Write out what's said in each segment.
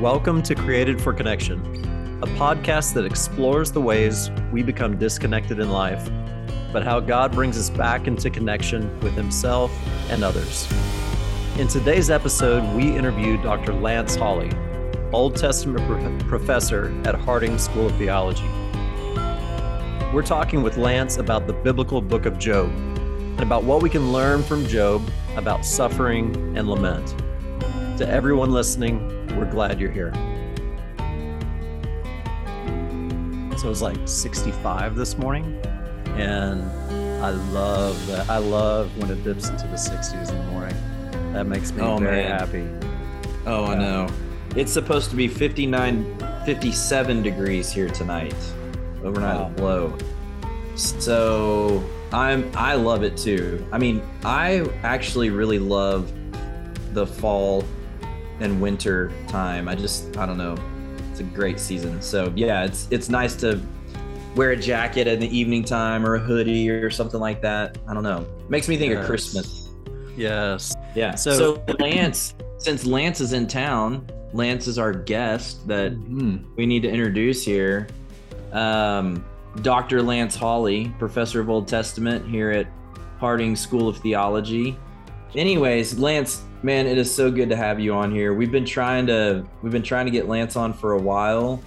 Welcome to Created for Connection, a podcast that explores the ways we become disconnected in life, but how God brings us back into connection with Himself and others. In today's episode, we interviewed Dr. Lance Hawley, Old Testament pro- professor at Harding School of Theology. We're talking with Lance about the biblical book of Job and about what we can learn from Job about suffering and lament. To everyone listening, we're glad you're here. So it was like 65 this morning, and I love that. I love when it dips into the 60s in the morning. That makes me Oh, very man. happy. Oh, I know. It's supposed to be 59, 57 degrees here tonight. Overnight Wow. low. So I'm I love it too. I mean, I actually really love the fall and winter time. I just I don't know. It's a great season. So yeah, it's it's nice to wear a jacket in the evening time or a hoodie or something like that. I don't know. Makes me think Yes. of Christmas. Yes. Yeah. So- So, Lance, since Lance is in town, Lance is our guest that Mhm. we need to introduce here. Um, Dr. Lance Hawley, professor of Old Testament here at Harding School of Theology. Anyways, Lance, man, it is so good to have you on here. We've been trying to we've been trying to get Lance on for a while.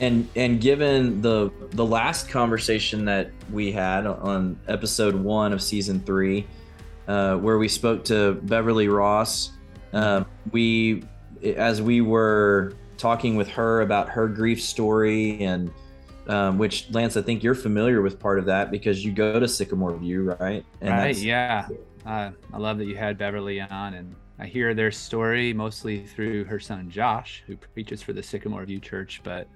And and given the the last conversation that we had on episode 1 of season 3, uh, where we spoke to Beverly Ross. Uh, we, as we were talking with her about her grief story, and um, which Lance, I think you're familiar with part of that because you go to Sycamore View, right? And right yeah uh, i love that you had beverly on and i hear their story mostly through her son josh who preaches for the sycamore view church but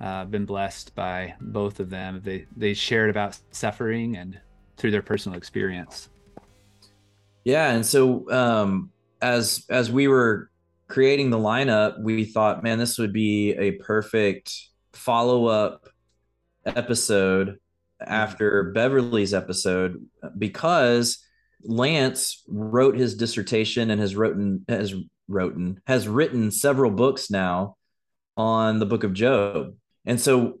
uh, i've been blessed by both of them. They they shared about suffering and through their personal experience. Yeah, and so um, as as we were creating the lineup, we thought, man, this would be a perfect follow up episode after Beverly's episode because Lance wrote his dissertation and has written has written has written several books now on the book of Job. And so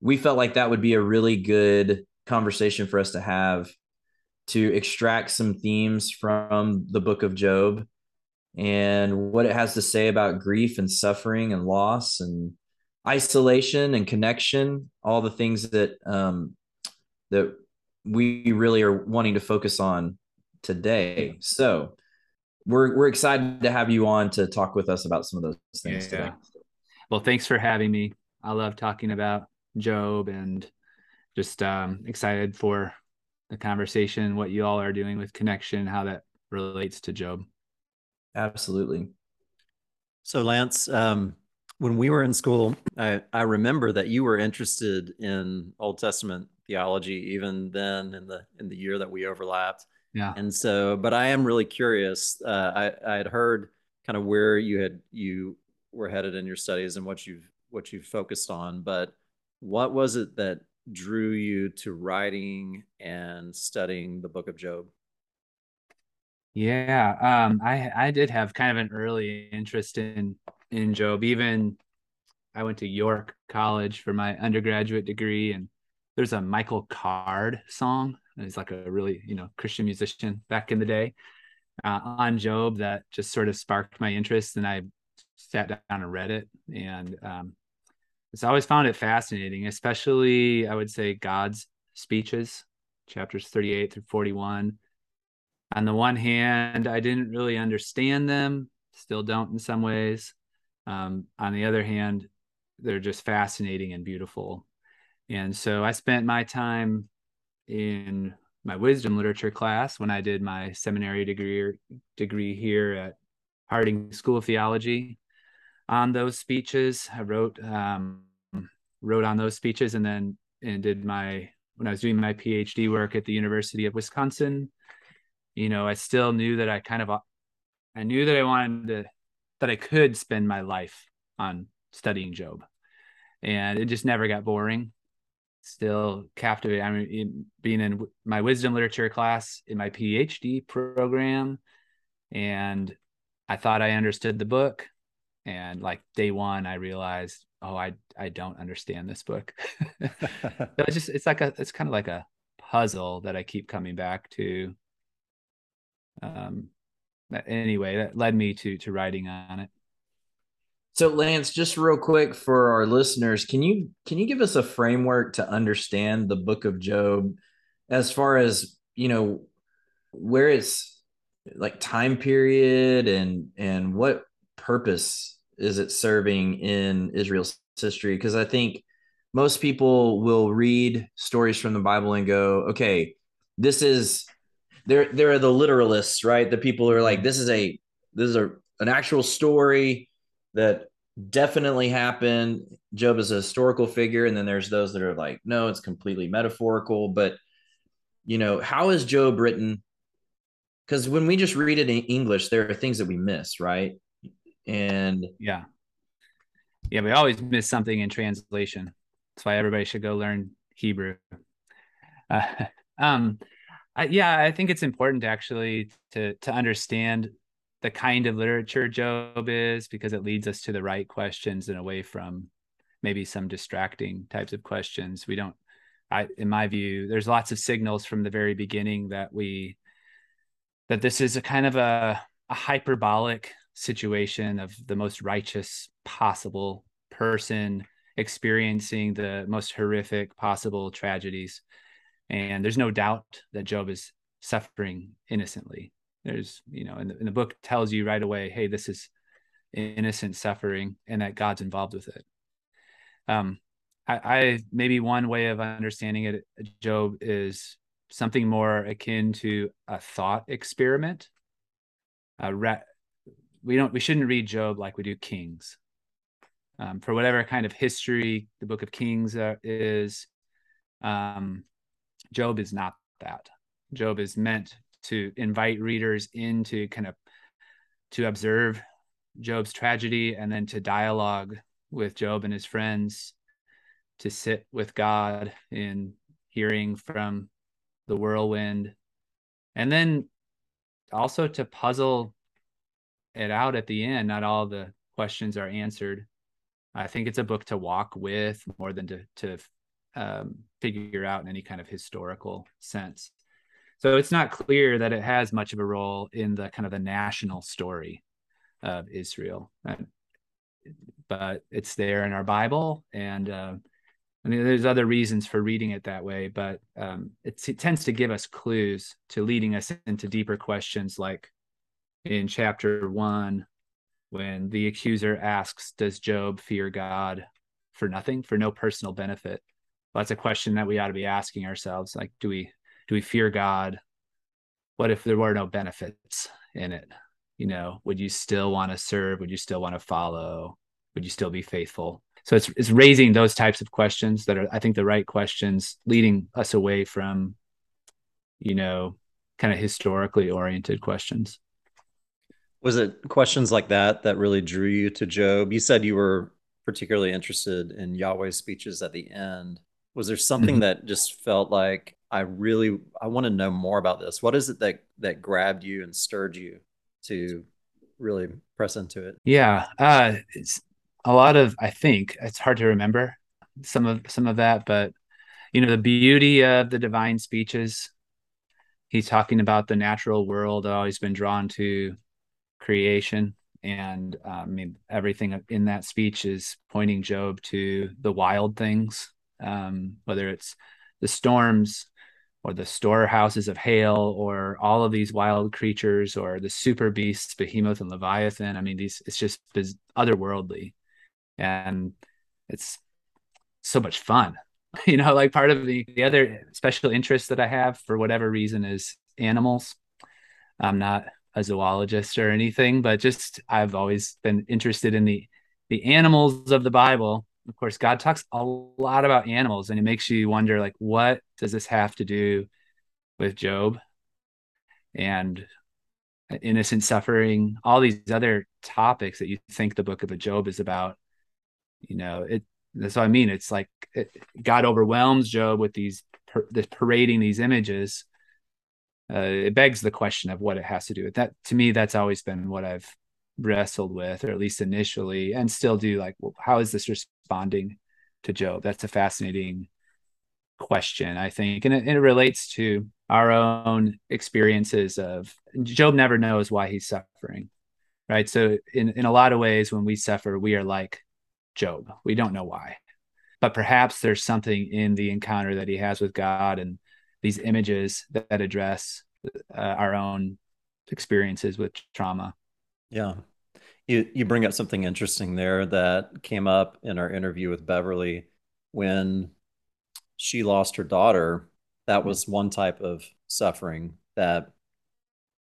we felt like that would be a really good conversation for us to have to extract some themes from the book of Job and what it has to say about grief and suffering and loss and isolation and connection, all the things that um, that we really are wanting to focus on today. So we're we're excited to have you on to talk with us about some of those things Yeah. today. well thanks for having me i love talking about job and just um, excited for the conversation what you all are doing with connection how that relates to job Absolutely. So, Lance, um, when we were in school, I, I remember that you were interested in Old Testament theology even then in the in the year that we overlapped. Yeah And so, but I am really curious. Uh, I I had heard kind of where you had you were headed in your studies and what you've what you've focused on. But what was it that drew you to writing and studying the Book of Job? Yeah, um, I I did have kind of an early interest in in Job. Even I went to York College for my undergraduate degree, and there's a Michael Card song. He's like a really you know Christian musician back in the day uh, on Job that just sort of sparked my interest, and I sat down and read it, and um, it's always found it fascinating, especially I would say God's speeches, chapters 38 through 41 on the one hand, I didn't really understand them, still don't in some ways. Um, on the other hand, they're just fascinating and beautiful. And so I spent my time in my wisdom literature class when I did my seminary degree degree here at Harding School of Theology on those speeches. I wrote um, wrote on those speeches and then and did my when I was doing my PhD work at the University of Wisconsin you know, I still knew that I kind of, I knew that I wanted to, that I could spend my life on studying Job, and it just never got boring. Still captivated. I mean, in, being in my wisdom literature class in my PhD program, and I thought I understood the book, and like day one i realized oh i i don't understand this book. So it's just it's like a it's kind of like a puzzle that i keep coming back to. Um anyway that led me to to writing on it so Lance, just real quick for our listeners, can you can you give us a framework to understand the book of Job as far as, you know, where it's like time period and and what purpose is it serving in Israel's history? Because I think most people will read stories from the Bible and go, okay, this is there there are the literalists, right? The people who are like, this is a this is a an actual story that definitely happened. Job is a historical figure, and then there's those that are like, no, it's completely metaphorical. But you know, how is Job written? Because when we just read it in English, there are things that we miss, right? And yeah, yeah, we always miss something in translation. That's why everybody should go learn Hebrew. Uh, um, I, yeah, I think it's important actually to to understand the kind of literature Job is because it leads us to the right questions and away from maybe some distracting types of questions. We don't, I, in my view, there's lots of signals from the very beginning that we, that this is a kind of a, a hyperbolic situation of the most righteous possible person experiencing the most horrific possible tragedies. And there's no doubt that Job is suffering innocently there's you know and the, and the book tells you right away hey this is innocent suffering and that god's involved with it. Um I, I maybe one way of understanding it job is something more akin to a thought experiment. Uh, we don't we shouldn't read job like we do kings. Um, for whatever kind of history the book of kings uh, is um, job is not that. Job is meant to invite readers into kind of to observe Job's tragedy and then to dialogue with Job and his friends, to sit with God in hearing from the whirlwind, and then also to puzzle it out at the end. Not all the questions are answered. I think it's a book to walk with more than to to um, figure out in any kind of historical sense. So it's not clear that it has much of a role in the kind of the national story of Israel. But it's there in our Bible, and uh, I mean, there's other reasons for reading it that way, but um, it, it tends to give us clues to leading us into deeper questions, like in chapter one, when the accuser asks, "Does Job fear God for nothing, for no personal benefit?" Well, that's a question that we ought to be asking ourselves. Like, do we do we fear God? What if there were no benefits in it? You know, would you still want to serve? Would you still want to follow? Would you still be faithful? So it's it's raising those types of questions that are, I think, the right questions, leading us away from, you know, kind of historically oriented questions. Was it questions like that that really drew you to Job? You said you were particularly interested in Yahweh's speeches at the end. Was there something mm-hmm. that just felt like I really I want to know more about this. What is it that that grabbed you and stirred you to really press into it? Yeah, uh, it's a lot of I think it's hard to remember some of some of that, but you know the beauty of the divine speeches. He's talking about the natural world. I've always been drawn to creation, and um, I mean everything in that speech is pointing Job to the wild things, um, whether it's the storms or the storehouses of hail or all of these wild creatures or the super beasts behemoth and leviathan. I mean these it's just otherworldly. And it's so much fun you know like part of the the other special interest that i have for whatever reason is animals. I'm not a zoologist or anything but just i've always been interested in the the animals of the bible of course god talks a lot about animals and it makes you wonder like what does this have to do with job and innocent suffering all these other topics that you think the book of job is about you know? It that's what i mean. It's like it, god overwhelms job with these this parading these images. Uh, it begs the question of what it has to do with that. To me that's always been what i've wrestled with, or at least initially, and still do like, well, how is this responding to Job? That's a fascinating question, I think. And it, it relates to our own experiences of Job never knows why he's suffering. Right. So in, in a lot of ways, when we suffer, we are like Job. We don't know why. But perhaps there's something in the encounter that he has with God and these images that, that address uh, our own experiences with trauma. Yeah. You you bring up something interesting there that came up in our interview with Beverly when she lost her daughter. That mm-hmm. was one type of suffering that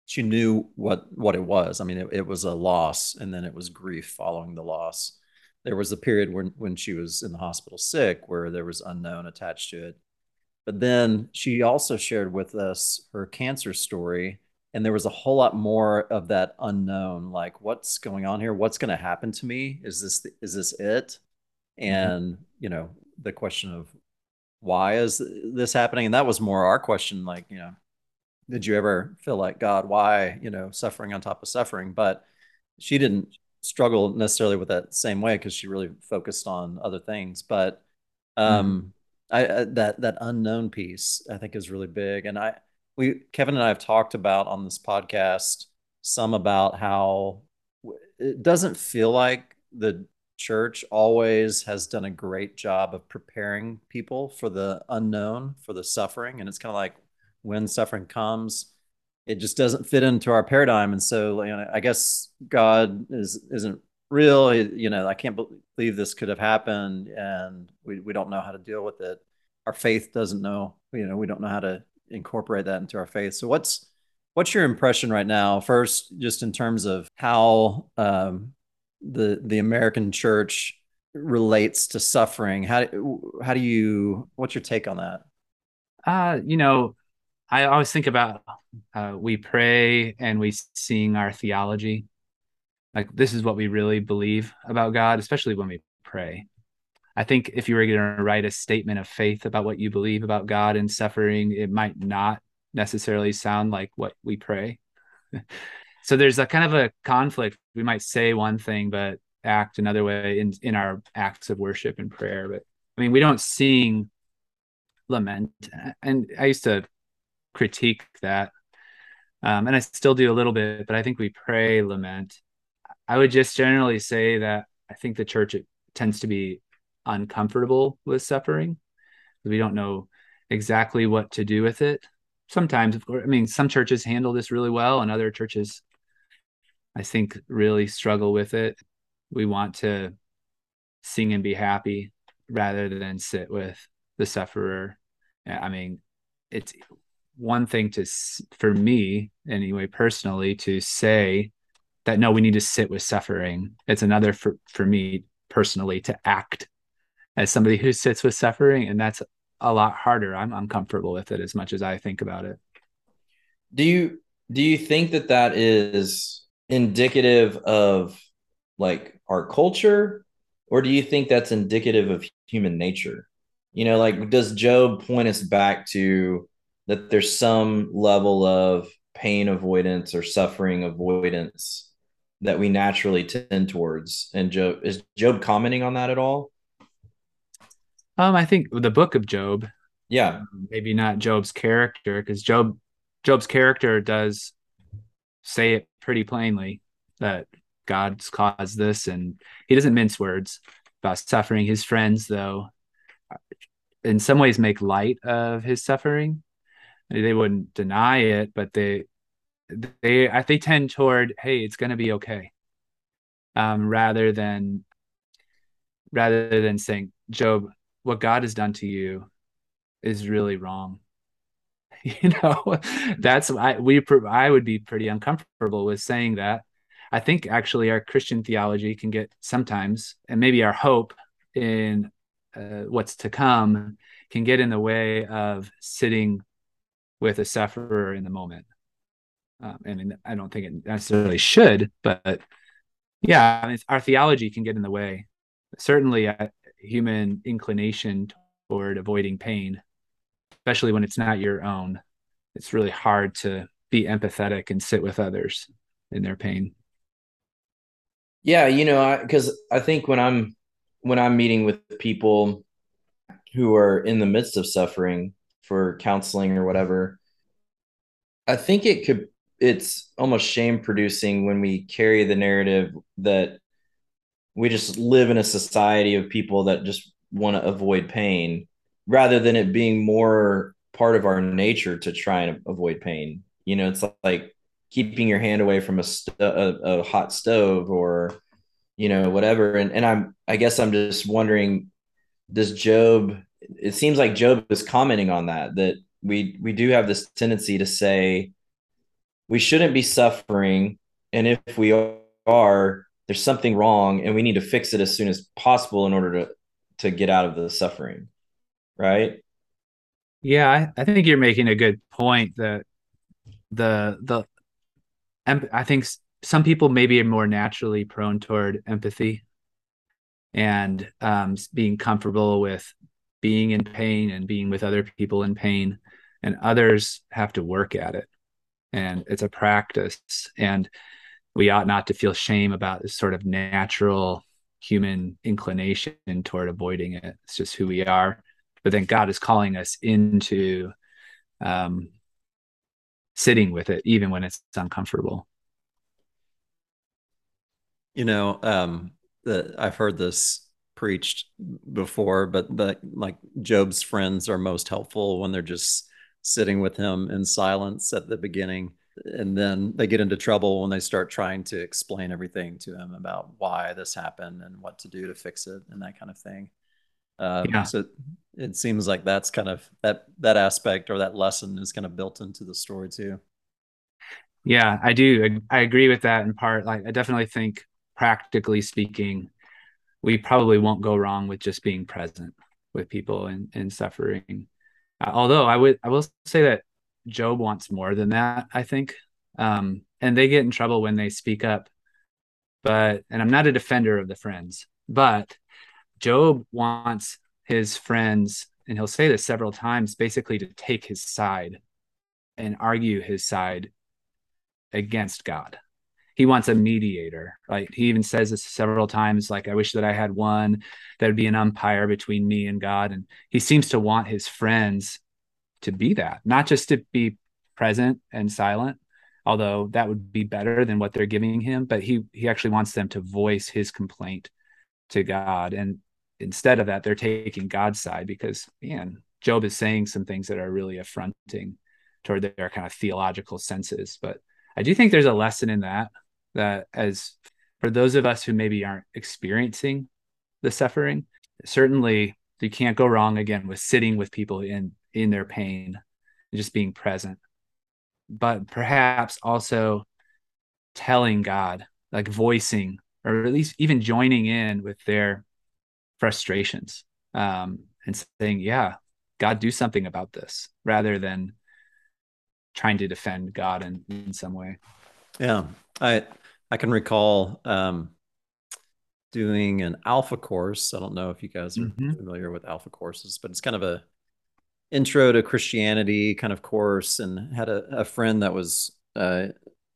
she knew what what it was. I mean, it, it was a loss, and then it was grief following the loss. There was a period when when she was in the hospital sick, where there was unknown attached to it. But then she also shared with us her cancer story, and there was a whole lot more of that unknown, like what's going on here, what's going to happen to me? Is this is this it? Mm-hmm. And mm-hmm. you know, the question of why is this happening? And that was more our question, like you know, did you ever feel like God, why, you know, suffering on top of suffering? But she didn't struggle necessarily with that same way because she really focused on other things. But um, mm. I, I, that that unknown piece I think is really big. And I we Kevin and I have talked about on this podcast some about how it doesn't feel like the church always has done a great job of preparing people for the unknown, for the suffering. And it's kind of like when suffering comes, it just doesn't fit into our paradigm. And so, you know, I guess God is isn't real. You know, I can't believe this could have happened, and we we don't know how to deal with it. Our faith doesn't know. You know, we don't know how to incorporate that into our faith. So, what's what's your impression right now? First, just in terms of how um, the the American church relates to suffering. How how do you? What's your take on that? Uh, you know, I always think about uh, we pray and we sing our theology. Like this is what we really believe about God, especially when we pray. I think if you were going to write a statement of faith about what you believe about God and suffering, it might not necessarily sound like what we pray. so there's a kind of a conflict. We might say one thing but act another way in in our acts of worship and prayer. But I mean, we don't sing lament. And I used to critique that. Um, and I still do a little bit, but I think we pray lament. I would just generally say that I think the church tends to be uncomfortable with suffering. We don't know exactly what to do with it. Sometimes, of course, I mean, some churches handle this really well, and other churches, I think, really struggle with it. We want to sing and be happy rather than sit with the sufferer. I mean, it's one thing to for me anyway personally to say that no we need to sit with suffering it's another for for me personally to act as somebody who sits with suffering and that's a lot harder i'm uncomfortable with it as much as i think about it do you do you think that that is indicative of like our culture or do you think that's indicative of human nature you know like does job point us back to that there's some level of pain avoidance or suffering avoidance that we naturally tend towards. And Job is Job commenting on that at all? Um, I think the book of Job. Yeah. Maybe not Job's character, because Job Job's character does say it pretty plainly that God's caused this, and he doesn't mince words about suffering. His friends, though, in some ways make light of his suffering they wouldn't deny it, but they they they tend toward hey, it's going to be okay, um, rather than rather than saying Job, what God has done to you is really wrong. You know, that's I we I would be pretty uncomfortable with saying that. I think actually our Christian theology can get sometimes, and maybe our hope in uh, what's to come can get in the way of sitting with a sufferer in the moment. Um, and I don't think it necessarily should, but yeah, I mean, our theology can get in the way. Certainly, human inclination toward avoiding pain, especially when it's not your own. It's really hard to be empathetic and sit with others in their pain. Yeah, you know, I because I, I think when I'm when I'm meeting with people who are in the midst of suffering for counseling or whatever, I think it could it's almost shame producing when we carry the narrative that we just live in a society of people that just want to avoid pain rather than it being more part of our nature to try and avoid pain. You know, it's like keeping your hand away from a, st- a, a hot stove or you know whatever and and i'm i guess i'm just wondering does job it seems like job is commenting on that that we we do have this tendency to say we shouldn't be suffering and if we are there's something wrong and we need to fix it as soon as possible in order to to get out of the suffering right? Yeah i, I think you're making a good point that the the i think some people maybe are more naturally prone toward empathy and um, being comfortable with being in pain and being with other people in pain and others have to work at it. And it's a practice and we ought not to feel shame about this sort of natural human inclination toward avoiding it. It's just who we are. But then god is calling us into um, sitting with it even when it's uncomfortable. You know, um, that I've heard this preached before, but but like Job's friends are most helpful when they're just sitting with him in silence at the beginning. And then they get into trouble when they start trying to explain everything to him about why this happened and what to do to fix it and that kind of thing. Um, yeah. So it seems like that's kind of that that aspect or that lesson is kind of built into the story too. Yeah, I do. I, I agree with that in part. Like, I definitely think practically speaking, we probably won't go wrong with just being present with people in, in suffering. Uh, although I would, I will say that Job wants more than that, I think. Um, and they get in trouble when they speak up. But, and I'm not a defender of the friends, but Job wants his friends, and he'll say this several times, basically to take his side and argue his side against God he wants a mediator right he even says this several times like i wish that i had one that would be an umpire between me and god and he seems to want his friends to be that not just to be present and silent although that would be better than what they're giving him but he he actually wants them to voice his complaint to god. And instead of that they're taking god's side because man job is saying some things that are really affronting toward their kind of theological senses. But i do think there's a lesson in that that as for those of us who maybe aren't experiencing the suffering, certainly you can't go wrong again with sitting with people in in their pain and just being present. But perhaps also telling God, like voicing or at least even joining in with their frustrations um, and saying, yeah, God, do something about this rather than trying to defend God in, in some way. Yeah. I I can recall um, doing an alpha course. I don't know if you guys are mm-hmm. familiar with alpha courses, but it's kind of a intro to Christianity kind of course, and had a, a friend that was uh,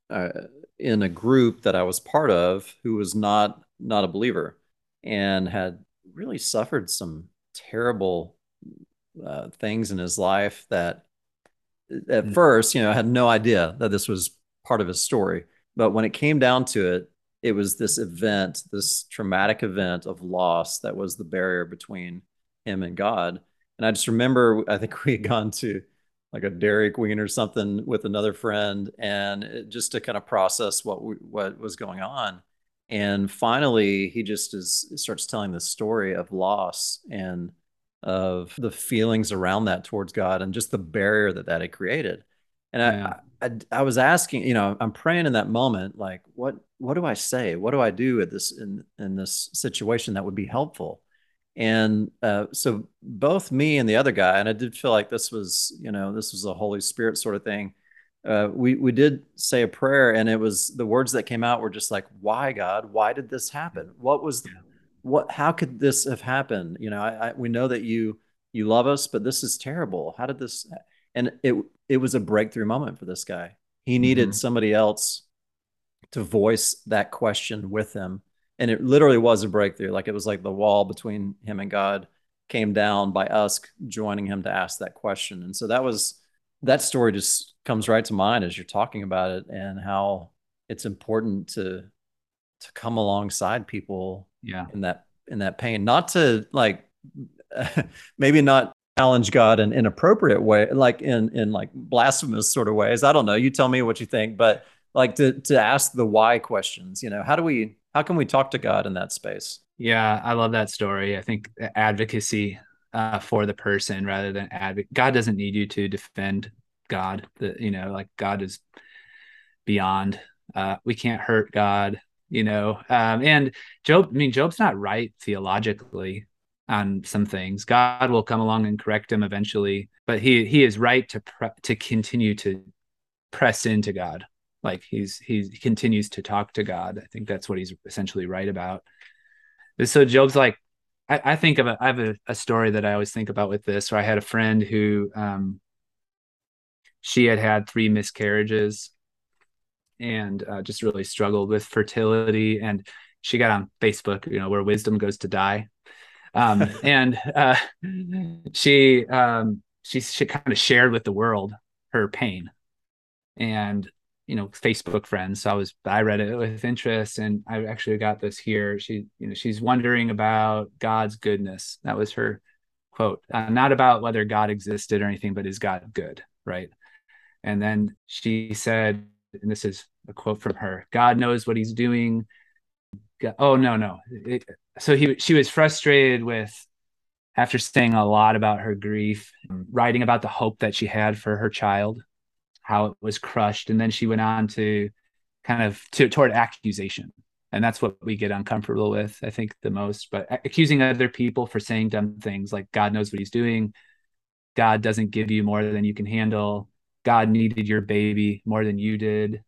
uh, in a group that I was part of who was not not a believer and had really suffered some terrible uh, things in his life that at mm-hmm. first, you know, I had no idea that this was part of his story but when it came down to it, it was this event, this traumatic event of loss that was the barrier between him and God. And I just remember, I think we had gone to like a Dairy Queen or something with another friend, and it, just to kind of process what we, what was going on. And finally, he just is starts telling the story of loss and of the feelings around that towards God and just the barrier that that had created. And yeah. I, I, was asking, you know, I'm praying in that moment, like, what, what do I say? What do I do at this in in this situation that would be helpful? And uh, so both me and the other guy, and I did feel like this was, you know, this was a Holy Spirit sort of thing. Uh, we we did say a prayer, and it was the words that came out were just like, "Why God? Why did this happen? What was, the, what? How could this have happened? You know, I, I, we know that you you love us, but this is terrible. How did this? And it it was a breakthrough moment for this guy. He needed mm-hmm. somebody else to voice that question with him and it literally was a breakthrough. Like it was like the wall between him and God came down by us joining him to ask that question. And so that was that story just comes right to mind as you're talking about it and how it's important to to come alongside people yeah. in that in that pain. Not to like maybe not challenge god in inappropriate way like in in like blasphemous sort of ways. I don't know. You tell me what you think. But like to to ask the why questions you know how do we how can we talk to god in that space? Yeah i love that story. I think advocacy uh, for the person rather than advocate god doesn't need you to defend god you know like god is beyond uh, we can't hurt god you know um, and job i mean job's not right theologically on some things. God will come along and correct him eventually but he he is right to pre- to continue to press into god like he's he's he continues to talk to god i think that's what he's essentially right about so job's like i, I think of a i have a, a, story that i always think about with this where i had a friend who um she had had three miscarriages and uh, just really struggled with fertility. And she got on Facebook, you know, where wisdom goes to die. Um, and uh, she um, she she kind of shared with the world her pain, and you know, Facebook friends. So I was I read it with interest, and I actually got this here. She you know she's wondering about God's goodness. That was her quote, uh, not about whether God existed or anything, but is God good, right? And then she said, and this is a quote from her God knows what he's doing. Oh, no, no. It, so he, she was frustrated with, after saying a lot about her grief, writing about the hope that she had for her child, how it was crushed. And then she went on to kind of to, toward accusation. And that's what we get uncomfortable with, I think, the most. But accusing other people for saying dumb things like God knows what he's doing, God doesn't give you more than you can handle God needed your baby more than you did.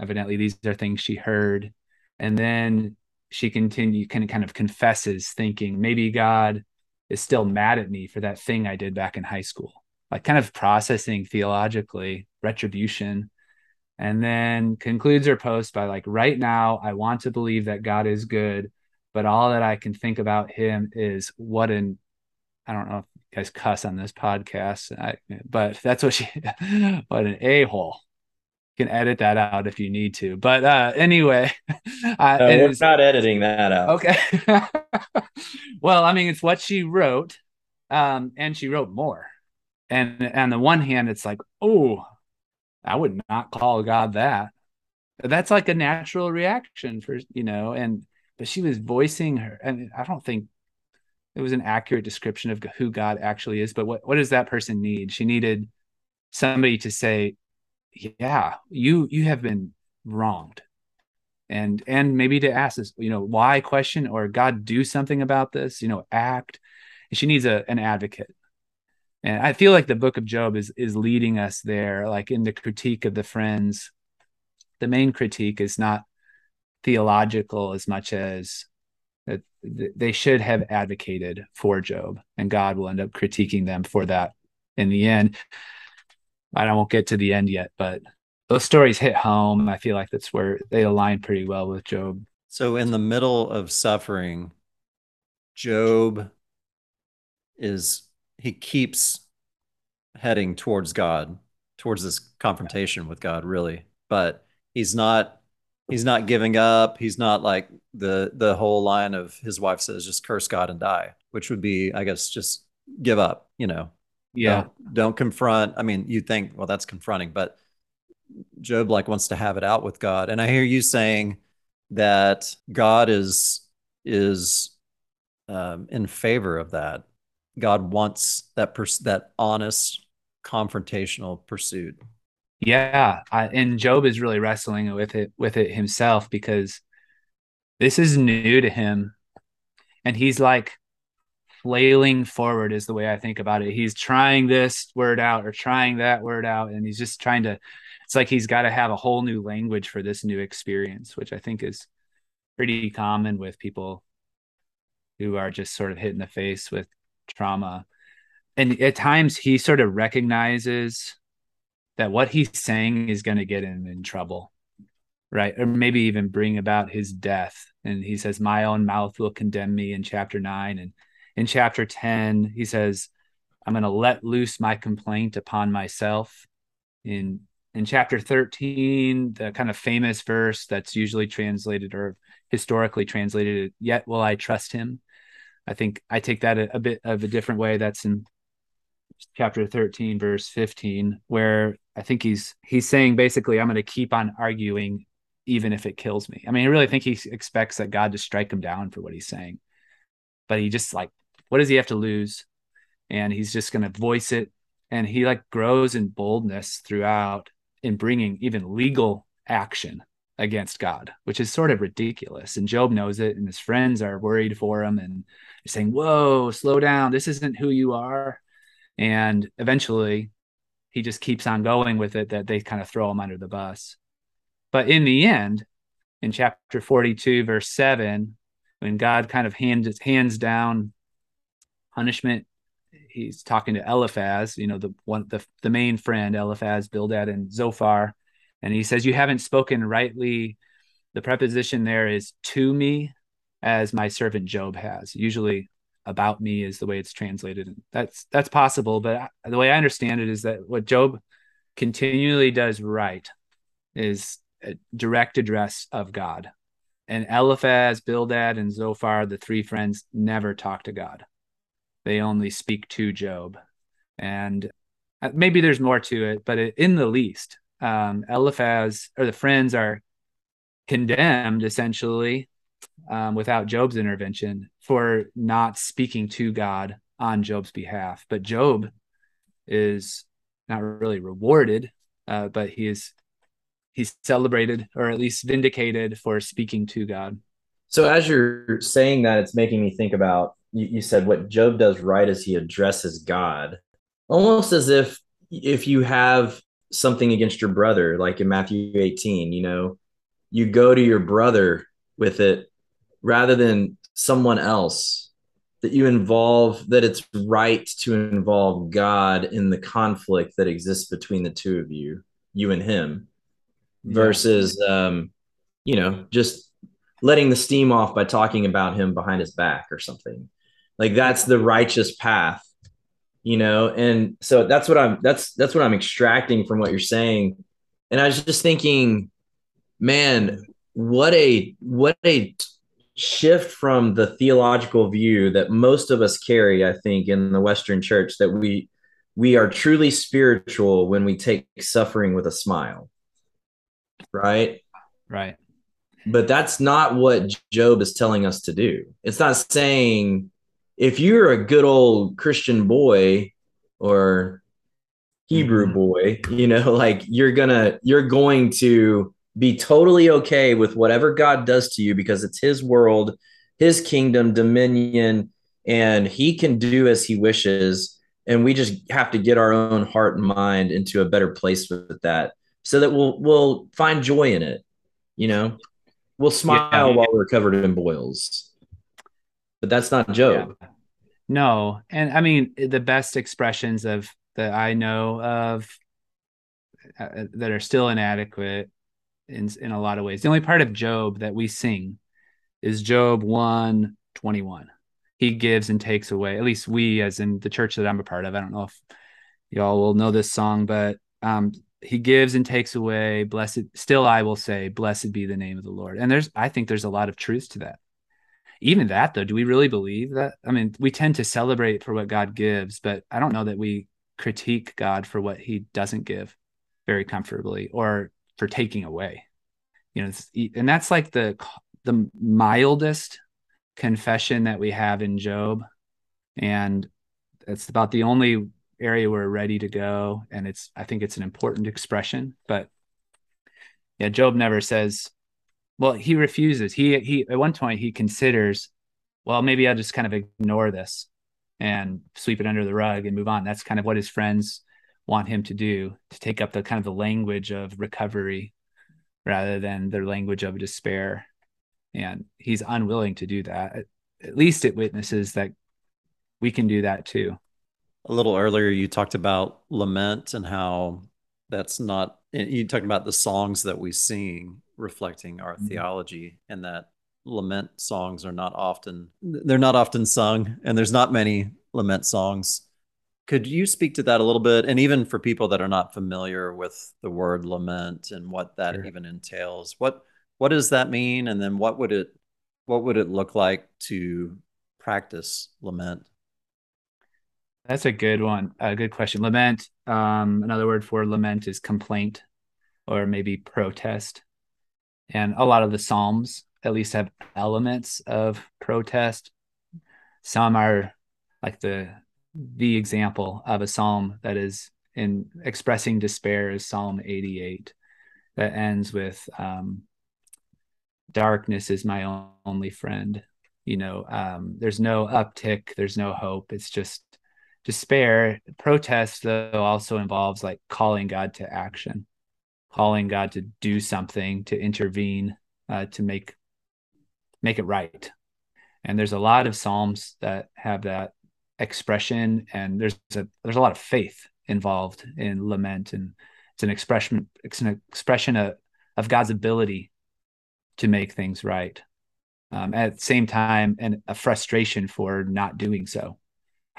Evidently, these are things she heard. And then she continue kind of, kind of confesses, thinking maybe God is still mad at me for that thing I did back in high school, like kind of processing theologically retribution. And then concludes her post by like, right now, I want to believe that God is good, but all that I can think about him is what an I don't know if you guys cuss on this podcast, I, but that's what she, what an a hole. You can edit that out if you need to. But uh, anyway, I, no, we're not editing that out. Okay. well, I mean, it's what she wrote, um, and she wrote more. And on the one hand, it's like, oh, I would not call God that. That's like a natural reaction for you know, and but she was voicing her, and I don't think it was an accurate description of who God actually is. But what what does that person need? She needed somebody to say, "Yeah, you you have been wronged," and and maybe to ask this, you know, why question or God do something about this, you know, act. And she needs a an advocate. And I feel like the book of Job is is leading us there, like in the critique of the friends. The main critique is not theological as much as that they should have advocated for Job, and God will end up critiquing them for that in the end. I won't get to the end yet, but those stories hit home. I feel like that's where they align pretty well with Job. So, in the middle of suffering, Job is he keeps heading towards God, towards this confrontation with God, really, but he's not he's not giving up. He's not like the the whole line of his wife says just curse God and die, which would be I guess just give up, you know. Yeah. Don't, don't confront. I mean, you think, well, that's confronting, but Job like wants to have it out with God. And I hear you saying that God is is um, in favor of that. God wants that pers- that honest confrontational pursuit. Yeah, I, and Job is really wrestling with it with it himself because this is new to him, and he's like flailing forward is the way I think about it. He's trying this word out or trying that word out, and he's just trying to. It's like he's got to have a whole new language for this new experience, which I think is pretty common with people who are just sort of hit in the face with trauma. And at times he sort of recognizes that what he's saying is going to get him in trouble. right? Or maybe even bring about his death. And he says, My own mouth will condemn me in chapter nine. And in chapter 10, he says, I'm going to let loose my complaint upon myself. In in chapter 13, the kind of famous verse that's usually translated or historically translated, yet will I trust him. I think I take that a, a bit of a different way. That's in chapter 13, verse 15, where I think he's he's saying basically, I'm going to keep on arguing even if it kills me. I mean, I really think he expects that God to strike him down for what he's saying. But he just like, what does he have to lose? And he's just going to voice it. And he like grows in boldness throughout in bringing even legal action against God, which is sort of ridiculous. And Job knows it, and his friends are worried for him and saying, Whoa, slow down. This isn't who you are. And eventually he just keeps on going with it that they kind of throw him under the bus. But in the end, in chapter 42, verse 7, when God kind of hands hands down punishment, he's talking to Eliphaz, you know, the one the, the main friend, Eliphaz, Bildad, and Zophar. And he says, You haven't spoken rightly. The preposition there is to me, as my servant Job has. Usually about me is the way it's translated. That's that's possible, but the way I understand it is that what Job continually does right is a direct address of God. And Eliphaz, Bildad, and Zophar, the three friends, never talk to God. They only speak to Job. And uh, maybe there's more to it, but in the least, um, Eliphaz or the friends are condemned essentially um, without Job's intervention for not speaking to God on Job's behalf. But Job is not really rewarded, uh, but he is he's celebrated or at least vindicated for speaking to God. So as you're saying that, it's making me think about you, you said what Job does right is he addresses God, almost as if if you have something against your brother, like in Matthew 18, you know, you go to your brother with it rather than someone else that you involve that it's right to involve God in the conflict that exists between the two of you, you and him versus um, you know just letting the steam off by talking about him behind his back or something. Like that's the righteous path you know and so that's what i'm that's that's what i'm extracting from what you're saying and i was just thinking man what a what a shift from the theological view that most of us carry i think in the western church that we we are truly spiritual when we take suffering with a smile right? Right. But that's not what Job is telling us to do. It's not saying if you're a good old Christian boy or Hebrew mm-hmm. boy, you know, like you're gonna you're going to be totally okay with whatever God does to you because it's his world, his kingdom, dominion, and he can do as he wishes. And we just have to get our own heart and mind into a better place with that so that we'll we'll find joy in it. You know, we'll smile yeah. while we're covered in boils. But that's not Job. Yeah. No, and I mean the best expressions of that I know of uh, that are still inadequate in in a lot of ways. The only part of Job that we sing is Job 1 21. He gives and takes away. At least we, as in the church that I'm a part of. I don't know if y'all will know this song, but um, he gives and takes away blessed still i will say blessed be the name of the lord and there's i think there's a lot of truth to that even that though do we really believe that? I mean we tend to celebrate for what god gives but i don't know that we critique god for what he doesn't give very comfortably or for taking away. You know and that's like the the mildest confession that we have in job. And it's about the only area we're ready to go and it's i think it's an important expression but yeah job never says well he refuses. He he at one point he considers well maybe i'll just kind of ignore this and sweep it under the rug and move on. That's kind of what his friends want him to do to take up the kind of the language of recovery rather than their language of despair. And he's unwilling to do that. At, at least it witnesses that we can do that too. A little earlier you talked about lament and how that's not you talking about the songs that we sing reflecting our mm-hmm. theology and that lament songs are not often they're not often sung and there's not many lament songs could you speak to that a little bit and even for people that are not familiar with the word lament and what that sure. even entails what what does that mean and then what would it what would it look like to practice lament that's a good one. A good question. Lament. Um, another word for lament is complaint, or maybe protest. And a lot of the psalms at least have elements of protest. Some are like the the example of a psalm that is in expressing despair is Psalm 88 that ends with um, darkness is my only friend. You know, um, there's no uptick, there's no hope. It's just despair protest though also involves like calling god to action calling god to do something to intervene uh, to make make it right. And there's a lot of psalms that have that expression and there's a there's a lot of faith involved in lament and it's an expression it's an expression of, of god's ability to make things right um, at the same time and a frustration for not doing so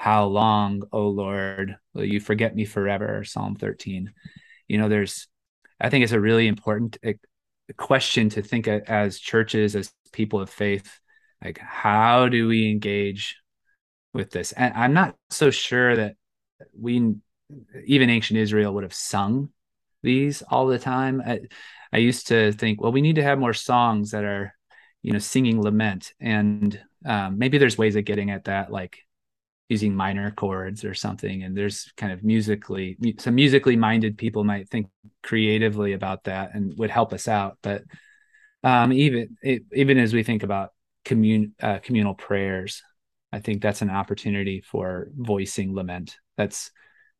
how long, O Lord, will you forget me forever? Psalm 13. You know, there's, I think it's a really important eh, question to think as churches, as people of faith. Like, how do we engage with this? And I'm not so sure that we, even ancient Israel, would have sung these all the time. I, I used to think, well, we need to have more songs that are, you know, singing lament. And um, maybe there's ways of getting at that, like using minor chords or something and there's kind of musically some musically minded people might think creatively about that and would help us out but um, even it, even as we think about commun uh, communal prayers i think that's an opportunity for voicing lament. That's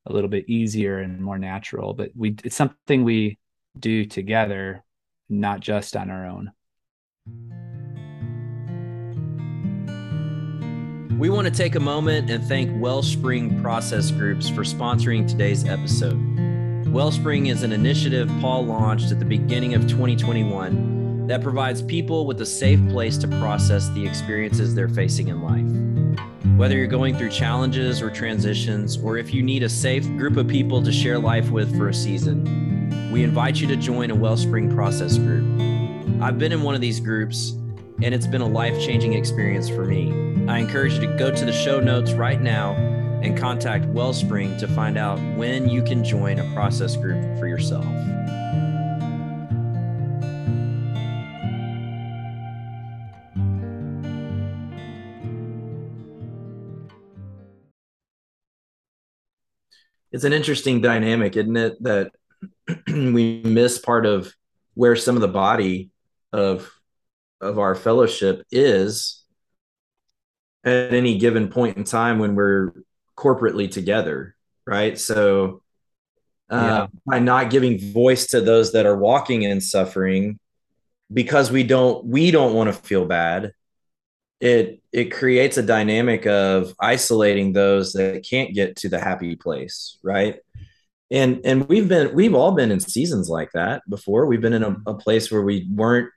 a little bit easier and more natural but we it's something we do together not just on our own We want to take a moment and thank Wellspring Process Groups for sponsoring today's episode. Wellspring is an initiative Paul launched at the beginning of 2021 that provides people with a safe place to process the experiences they're facing in life. Whether you're going through challenges or transitions, or if you need a safe group of people to share life with for a season, we invite you to join a Wellspring Process Group. I've been in one of these groups and it's been a life changing experience for me. I encourage you to go to the show notes right now and contact Wellspring to find out when you can join a process group for yourself. It's an interesting dynamic, isn't it? That we miss part of where some of the body of of our fellowship is at any given point in time when we're corporately together right? So uh, yeah. by not giving voice to those that are walking in suffering because we don't we don't want to feel bad it it creates a dynamic of isolating those that can't get to the happy place right? And and we've been we've all been in seasons like that before. We've been in a, a place where we weren't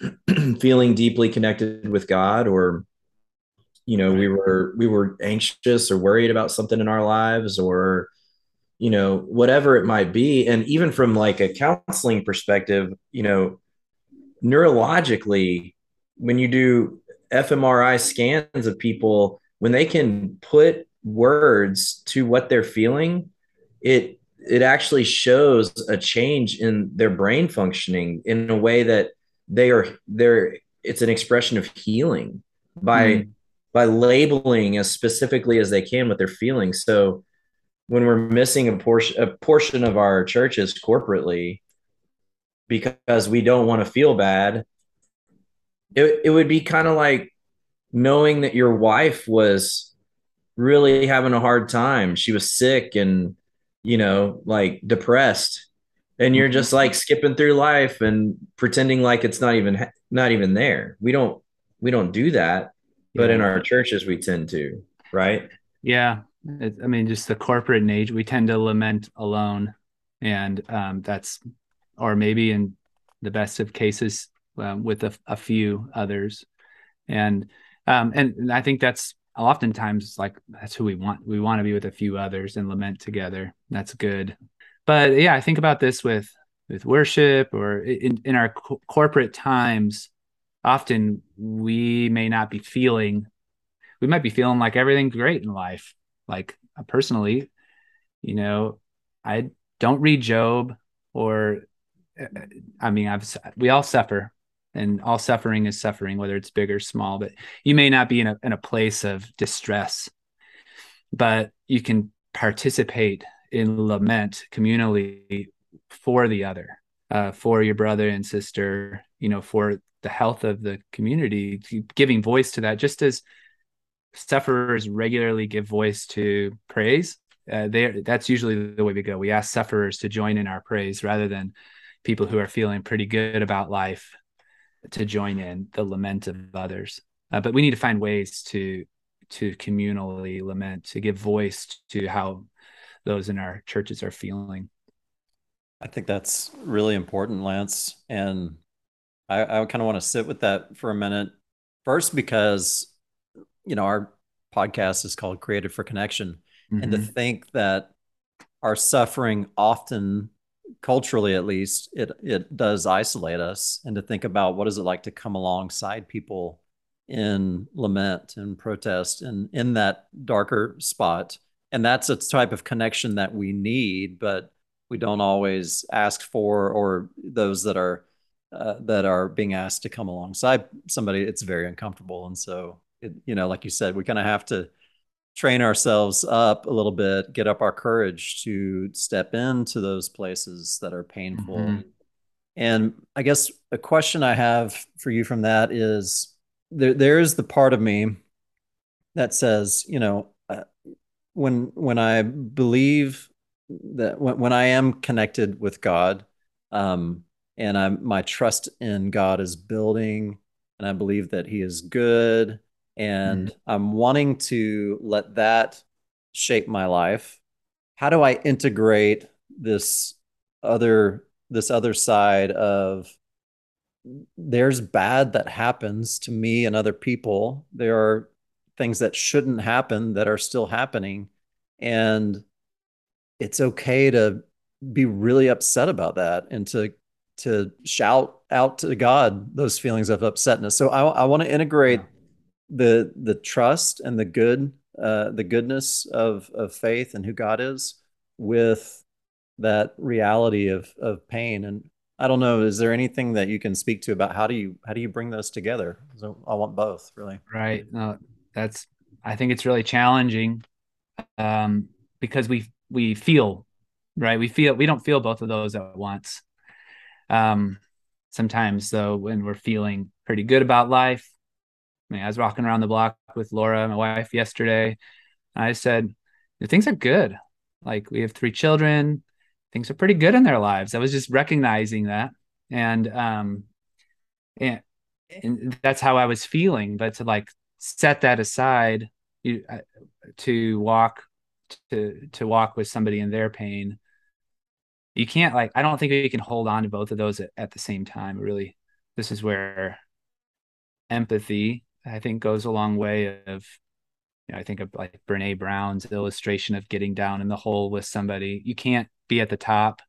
feeling deeply connected with God or you know we were we were anxious or worried about something in our lives or you know whatever it might be. And even from like a counseling perspective you know neurologically when you do fMRI scans of people when they can put words to what they're feeling it it actually shows a change in their brain functioning in a way that they are they're it's an expression of healing by mm. by labeling as specifically as they can what they're feeling. So when we're missing a portion a portion of our churches corporately because we don't want to feel bad it, it would be kind of like knowing that your wife was really having a hard time. She was sick and you know like depressed and you're just like skipping through life and pretending like it's not even not even there. We don't we don't do that but in our churches we tend to right? Yeah. It, i mean just the corporate age we tend to lament alone. And um, that's or maybe in the best of cases um, with a, a, few others. And um, and i think that's oftentimes like that's who we want. We want to be with a few others and lament together. That's good but yeah i think about this with with worship or in, in our co- corporate times often we may not be feeling we might be feeling like everything's great in life like uh, personally. You know i don't read job or uh, uh, i mean i've we all suffer and all suffering is suffering whether it's big or small but you may not be in a, in a place of distress. But you can participate in lament communally for the other uh, for your brother and sister you know for the health of the community giving voice to that just as sufferers regularly give voice to praise uh, that's usually the way we go. We ask sufferers to join in our praise rather than people who are feeling pretty good about life to join in the lament of others. Uh, but we need to find ways to to communally lament to give voice to how those in our churches are feeling i think that's really important lance and i, I kind of want to sit with that for a minute first because you know our podcast is called created for connection mm-hmm. and to mm-hmm. think that our suffering often culturally at least it it does isolate us and to think about what is it like to come alongside people in lament and protest and in that darker spot and that's a type of connection that we need but we don't always ask for or those that are uh, that are being asked to come alongside somebody it's very uncomfortable and so it, you know like you said we kind of have to train ourselves up a little bit, get up our courage to step into those places that are painful. Mm-hmm. And I guess a question I have for you from that is there there is the part of me that says, you know, when when I believe that when, when I am connected with God, um, and I'm my trust in God is building, and I believe that He is good, and mm-hmm. I'm wanting to let that shape my life. How do I integrate this other this other side of there's bad that happens to me and other people. There are things that shouldn't happen that are still happening. And it's okay to be really upset about that and to to shout out to God those feelings of upsetness. So I, I want to integrate the the trust and the good uh, the goodness of of faith and who God is with that reality of of pain. And I don't know is there anything that you can speak to about how do you how do you bring those together? So I want both really. Right. No that's I think it's really challenging um because we we feel right we feel we don't feel both of those at once um sometimes though when we're feeling pretty good about life I mean, I was walking around the block with Laura, my wife, yesterday. I said, things are good. Like we have three children, things are pretty good in their lives. I was just recognizing that. And um and, and that's how I was feeling. But to like set that aside you, uh, to walk to to walk with somebody in their pain you can't like i don't think you can hold on to both of those at, at the same time really this is where empathy I think goes a long way of you know, I think of like Brene Brown's illustration of getting down in the hole with somebody. You can't be at the top.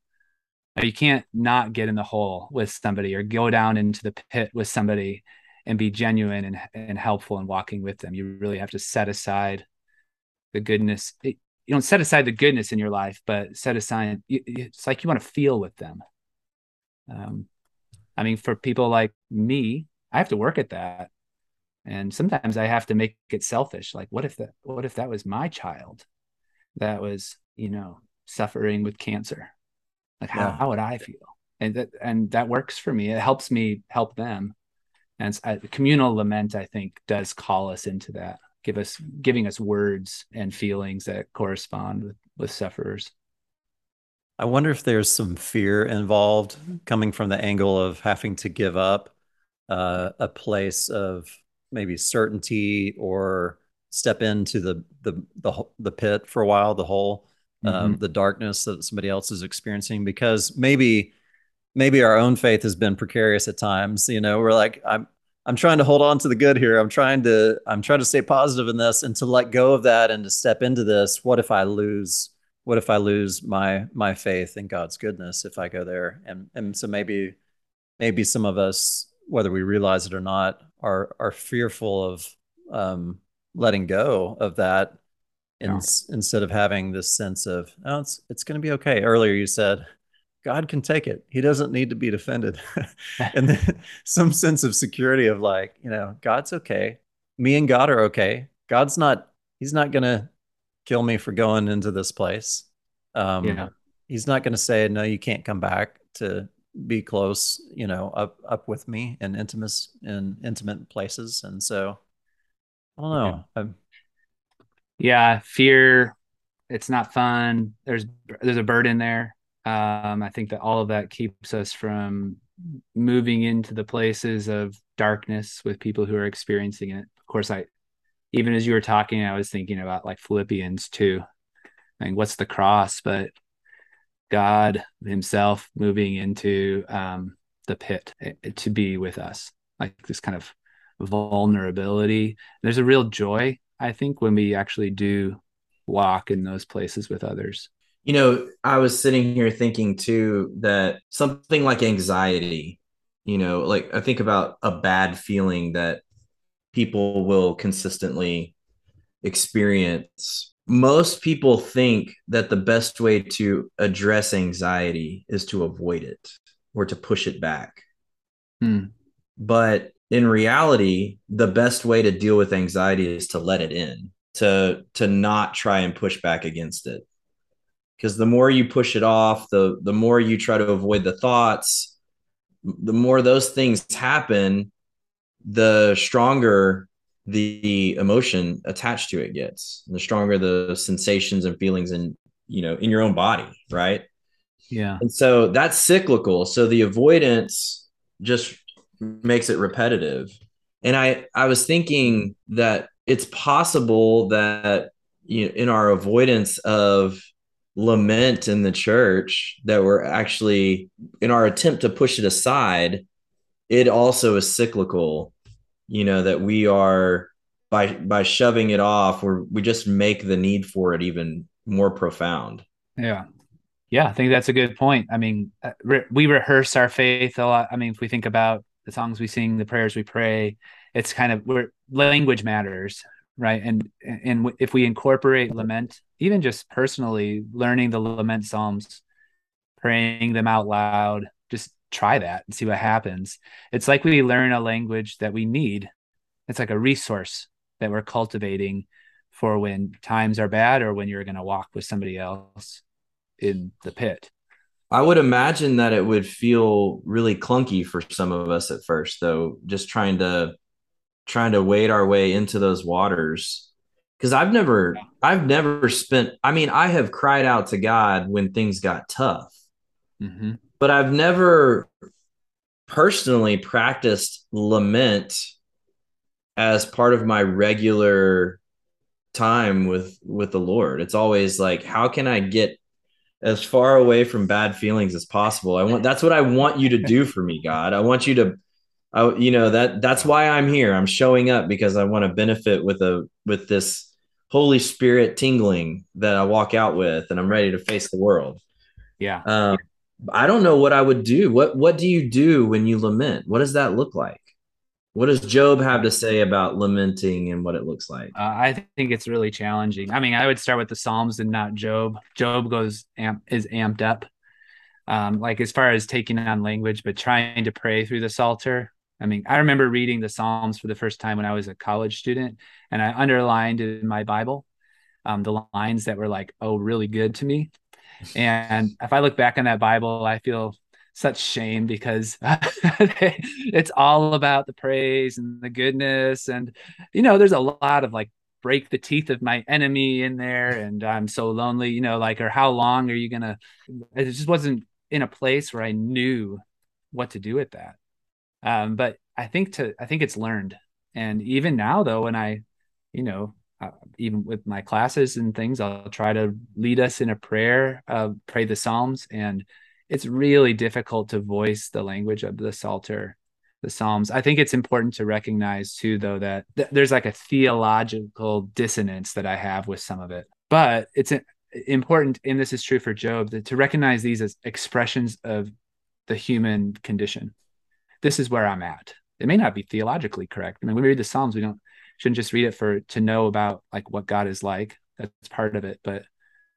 You can't not get in the hole with somebody or go down into the pit with somebody and be genuine and, and helpful and walking with them. You really have to set aside the goodness. It, you don't set aside the goodness in your life, but set aside, it's like you want to feel with them. Um, I mean, for people like me, I have to work at that and sometimes i have to make it selfish like what if that what if that was my child that was you know suffering with cancer like how, how would i feel and that and that works for me it helps me help them and I, communal lament i think does call us into that give us giving us words and feelings that correspond with with sufferers i wonder if there's some fear involved coming from the angle of having to give up uh, a place of maybe certainty or step into the the the, the pit for a while, the hole, um, mm-hmm. the darkness that somebody else is experiencing because maybe maybe our own faith has been precarious at times you know we're like i'm i'm trying to hold on to the good here. I'm trying to i'm trying to stay positive in this and to let go of that and to step into this. What if i lose what if i lose my my faith in god's goodness if i go there? And and so maybe maybe some of us whether we realize it or not are are fearful of um letting go of that in, yeah. instead of having this sense of oh it's it's going to be okay. Earlier you said god can take it he doesn't need to be defended and then some sense of security of like you know god's okay me and god are okay god's not he's not going to kill me for going into this place um yeah. he's not going to say no you can't come back to be close you know up up with me in intimate in intimate places and so i don't know yeah. I'm, yeah, fear. It's not fun. There's there's a burden there. Um, I think that all of that keeps us from moving into the places of darkness with people who are experiencing it. Of course, I even as you were talking, I was thinking about like Philippians too. I mean, what's the cross? But God Himself moving into um, the pit eh, to be with us, like this kind of vulnerability. There's a real joy I think when we actually do walk in those places with others. You know, I was sitting here thinking too that something like anxiety, you know, like I think about a bad feeling that people will consistently experience. Most people think that the best way to address anxiety is to avoid it or to push it back. Hmm. But in reality, the best way to deal with anxiety is to let it in, to to not try and push back against it. Because the more you push it off, the the more you try to avoid the thoughts, the more those things happen, the stronger the emotion attached to it gets, the stronger the sensations and feelings in you know in your own body, right? Yeah. And so that's cyclical. So the avoidance just makes it repetitive. And I I was thinking that it's possible that you know, in our avoidance of lament in the church that we're actually in our attempt to push it aside it also is cyclical you know that we are by by shoving it off we we just make the need for it even more profound yeah yeah i think that's a good point i mean uh, we rehearse our faith a lot i mean if we think about the songs we sing, the prayers we pray. It's kind of where language matters, right? And and if we incorporate lament, even just personally learning the lament psalms, praying them out loud, just try that and see what happens. It's like we learn a language that we need. It's like a resource that we're cultivating for when times are bad or when you're going to walk with somebody else in the pit. I would imagine that it would feel really clunky for some of us at first, though, just trying to trying to wade our way into those waters. Because I've never, I've never spent. I mean, I have cried out to God when things got tough, mm-hmm. but I've never personally practiced lament as part of my regular time with with the Lord. It's always like, how can I get as far away from bad feelings as possible. I want that's what I want you to do for me, God. I want you to I, you know that that's why I'm here. I'm showing up because I want to benefit with a with this Holy Spirit tingling that I walk out with and I'm ready to face the world. Yeah. Um, I don't know what I would do. What what do you do when you lament? What does that look like? What does Job have to say about lamenting and what it looks like? Uh, I think it's really challenging. I mean, I would start with the Psalms and not Job. Job goes amp, is amped up, um, like as far as taking on language, but trying to pray through the Psalter. I mean, I remember reading the Psalms for the first time when I was a college student, and I underlined in my Bible um, the lines that were like, "Oh, really good to me." And if I look back on that Bible, I feel such shame because it's all about the praise and the goodness and you know there's a lot of like break the teeth of my enemy in there and i'm so lonely you know like or how long are you gonna it just wasn't in a place where i knew what to do with that um, but i think to i think it's learned and even now though when i you know uh, even with my classes and things, I'll try to lead us in a prayer, uh, pray the Psalms, and it's really difficult to voice the language of the Psalter, the Psalms. I think it's important to recognize too, though, that th- there's like a theological dissonance that I have with some of it, but it's important, and this is true for Job, that to recognize these as expressions of the human condition. This is where I'm at. It may not be theologically correct. I mean, we read the Psalms, we don't shouldn't just read it for to know about like what God is like. That's part of it, but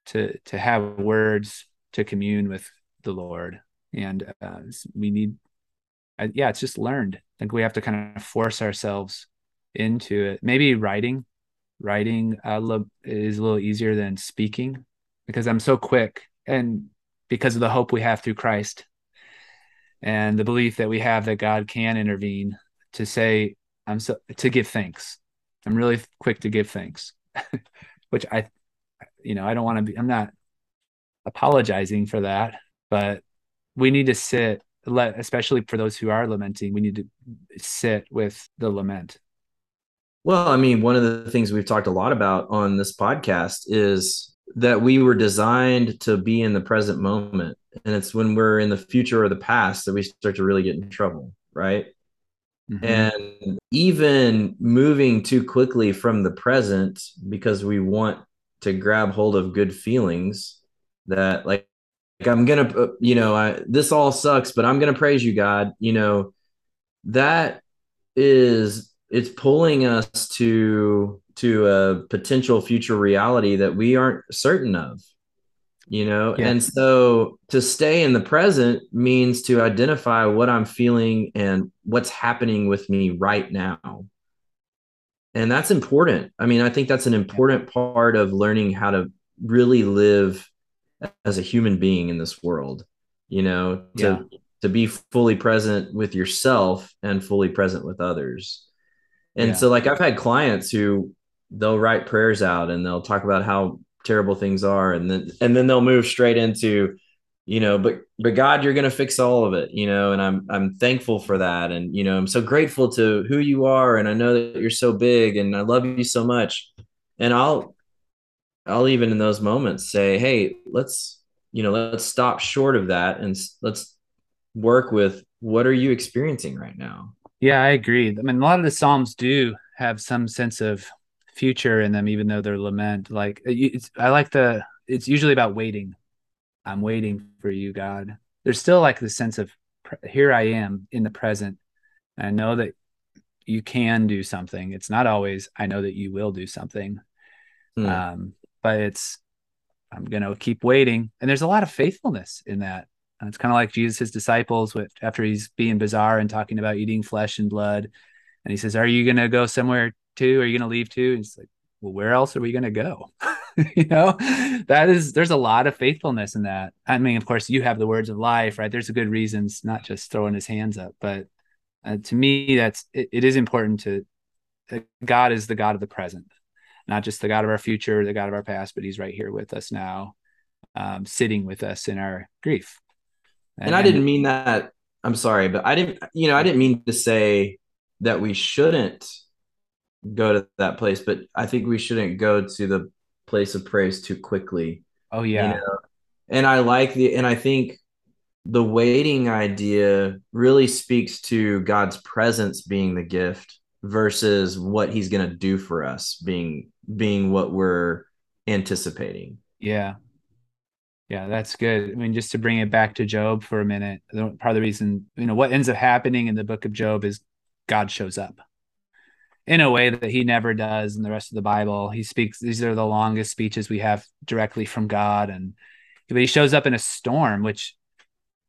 to to have words to commune with the Lord, and uh, we need, uh, yeah, it's just learned. I think we have to kind of force ourselves into it. Maybe writing, writing uh, is a little easier than speaking because I'm so quick, and because of the hope we have through Christ, and the belief that we have that God can intervene to say, I'm so to give thanks. I'm really quick to give thanks, which I, you know, I don't want to be, I'm not apologizing for that, but we need to sit, let, especially for those who are lamenting, we need to sit with the lament. Well, I mean, one of the things we've talked a lot about on this podcast is that we were designed to be in the present moment and it's when we're in the future or the past that we start to really get in trouble right mm-hmm. and even moving too quickly from the present because we want to grab hold of good feelings that like, like i'm gonna uh, you know I, this all sucks but i'm gonna praise you god you know that is it's pulling us to to a potential future reality that we aren't certain of you know yeah. and so to stay in the present means to identify what i'm feeling and what's happening with me right now and that's important i mean i think that's an important part of learning how to really live as a human being in this world you know to yeah. to be fully present with yourself and fully present with others and yeah. so like i've had clients who they'll write prayers out and they'll talk about how terrible things are. And then and then they'll move straight into you know but but god you're going to fix all of it you know and i'm i'm thankful for that. And you know i'm so grateful to who you are. And i know that you're so big and i love you so much. And i'll i'll even in those moments say hey let's you know let's stop short of that and let's work with what are you experiencing right now? Yeah i agree. I mean a lot of the psalms do have some sense of future in them, even though they're lament. Like it's, I like the. It's usually about waiting. I'm waiting for you, God. There's still like the sense of here I am in the present. I know that you can do something. It's not always I know that you will do something. Hmm. Um, but it's I'm gonna keep waiting. And there's a lot of faithfulness in that. And it's kind of like Jesus' disciples with after he's being bizarre and talking about eating flesh and blood. And he says, Are you gonna go somewhere too? Are you going to leave too? And it's like, well, where else are we going to go? you know, that is, there's a lot of faithfulness in that. I mean, of course, you have the words of life, right? There's a good reasons, not just throwing his hands up, but uh, to me, that's, it, it is important to, God is the God of the present, not just the God of our future, the God of our past, but he's right here with us now, um, sitting with us in our grief. And, and I didn't mean that. I'm sorry, but I didn't, you know, I didn't mean to say that we shouldn't go to that place, but I think we shouldn't go to the place of praise too quickly. Oh yeah. You know? And I like the and I think the waiting idea really speaks to God's presence being the gift versus what he's going to do for us being being what we're anticipating. Yeah. Yeah, that's good. I mean, just to bring it back to Job for a minute, part of the reason, you know, what ends up happening in the book of Job is God shows up in a way that he never does in the rest of the Bible. He speaks, these are the longest speeches we have directly from God. And but he shows up in a storm, which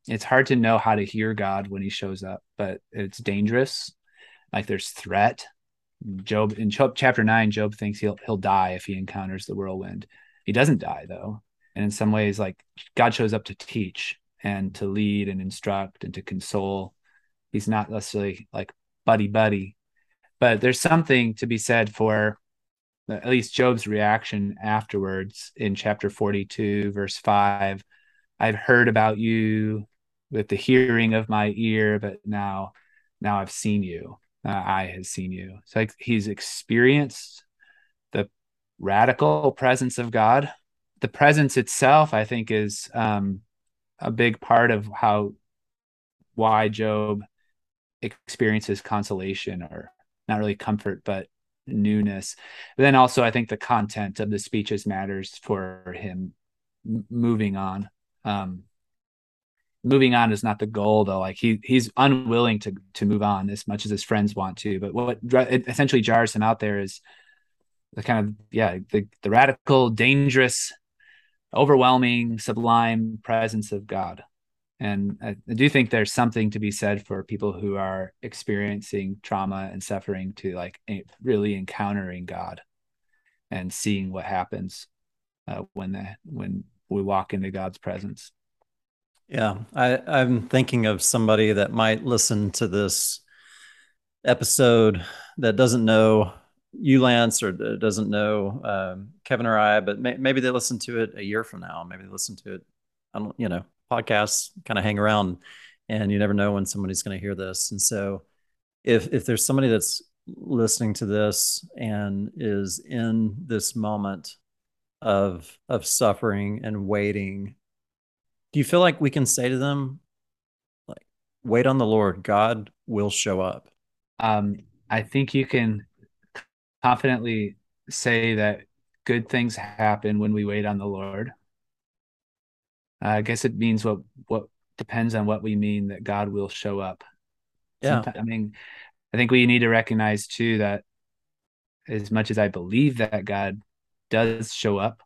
it's hard to know how to hear God when he shows up, but it's dangerous. Like there's threat. Job in Job, chapter nine, Job thinks he'll he'll die if he encounters the whirlwind. He doesn't die though. And in some ways, like God shows up to teach and to lead and instruct and to console. He's not necessarily like buddy buddy but there's something to be said for at least Job's reaction afterwards in chapter 42, verse 5. I've heard about you with the hearing of my ear, but now, now I've seen you. Uh, I have seen you. So like he's experienced the radical presence of God. The presence itself, I think, is um, a big part of how why Job experiences consolation or not really comfort, but newness. But then also, I think the content of the speeches matters for him moving on. Um, moving on is not the goal though like he he's unwilling to to move on as much as his friends want to but what essentially jars him out there is the kind of yeah the, the radical dangerous overwhelming sublime presence of god and I, I, do think there's something to be said for people who are experiencing trauma and suffering to like really encountering god and seeing what happens uh, when the when we walk into god's presence yeah I, i'm thinking of somebody that might listen to this episode that doesn't know you, Lance, or doesn't know um, Kevin or I, but may, maybe they listen to it a year from now. Maybe they listen to it, on, you know, podcasts kind of hang around, and you never know when somebody's going to hear this. And so, if if there's somebody that's listening to this and is in this moment of of suffering and waiting, do you feel like we can say to them, like, wait on the Lord, God will show up? Um, I think you can confidently say that good things happen when we wait on the Lord. Uh, I guess it means what what depends on what we mean that God will show up. Yeah. Sometimes, I mean, I think we need to recognize too that as much as I believe that God does show up,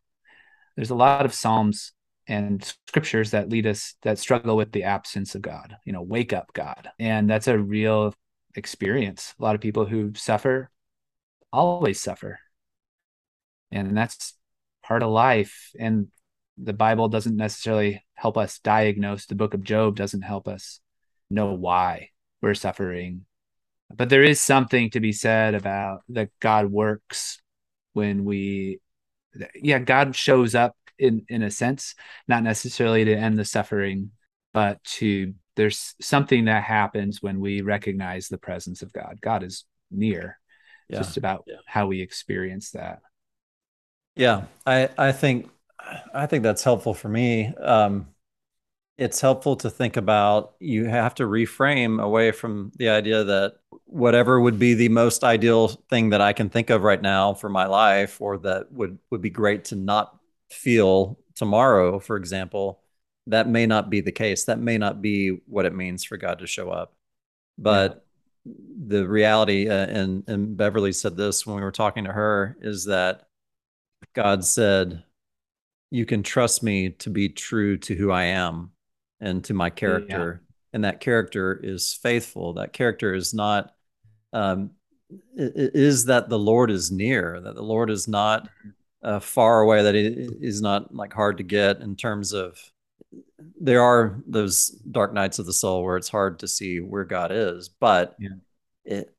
there's a lot of Psalms and scriptures that lead us that struggle with the absence of God. You know, wake up, God, and that's a real experience. A lot of people who suffer always suffer. And that's part of life. And the Bible doesn't necessarily help us diagnose. The book of Job doesn't help us know why we're suffering. But there is something to be said about that God works when we, yeah, God shows up in, in a sense, not necessarily to end the suffering, but to, there's something that happens when we recognize the presence of God. God is near yeah. just about yeah. how we experience that. Yeah, I I think I think that's helpful for me. Um, it's helpful to think about you have to reframe away from the idea that whatever would be the most ideal thing that I can think of right now for my life or that would would be great to not feel tomorrow for example that may not be the case. That may not be what it means for God to show up. But the reality, uh, and and Beverly said this when we were talking to her, is that God said, "You can trust me to be true to who I am and to my character." Yeah. And that character is faithful. That character is not um, is that the Lord is near, that the Lord is not uh, far away, that it is not like hard to get in terms of there are those dark nights of the soul where it's hard to see where God is, but yeah. it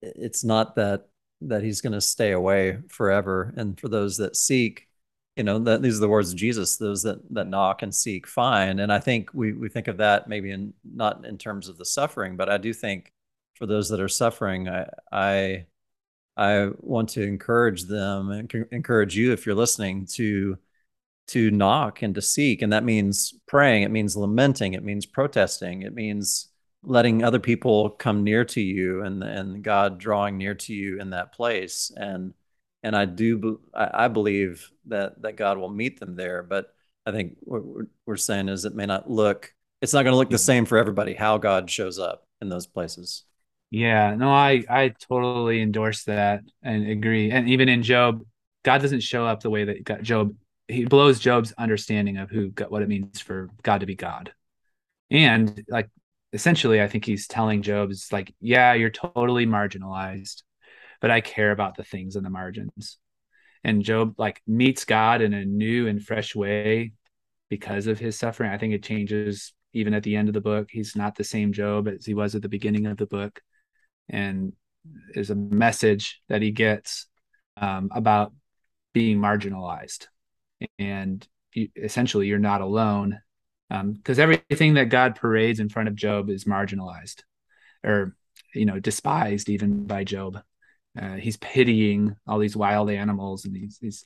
it's not that that he's going to stay away forever. And for those that seek, you know, that these are the words of Jesus, those that that knock and seek find. And I think we we think of that maybe in not in terms of the suffering, but I do think for those that are suffering, I I I want to encourage them and encourage you if you're listening to to knock and to seek and that means praying it means lamenting it means protesting it means letting other people come near to you and and God drawing near to you in that place and and I do I believe that that God will meet them there but I think what we're saying is it may not look it's not going to look the same for everybody how God shows up in those places. Yeah no I I totally endorse that and agree. And even in Job God doesn't show up the way that Job he blows Job's understanding of who what it means for God to be God. And like essentially, I think he's telling Job is like, yeah, you're totally marginalized, but I care about the things in the margins. And Job like meets God in a new and fresh way because of his suffering. I think it changes even at the end of the book. He's not the same Job as he was at the beginning of the book. And there's a message that he gets um, about being marginalized and you, essentially you're not alone because um, everything that God parades in front of Job is marginalized or you know despised even by Job Uh, he's pitying all these wild animals, and he's, he's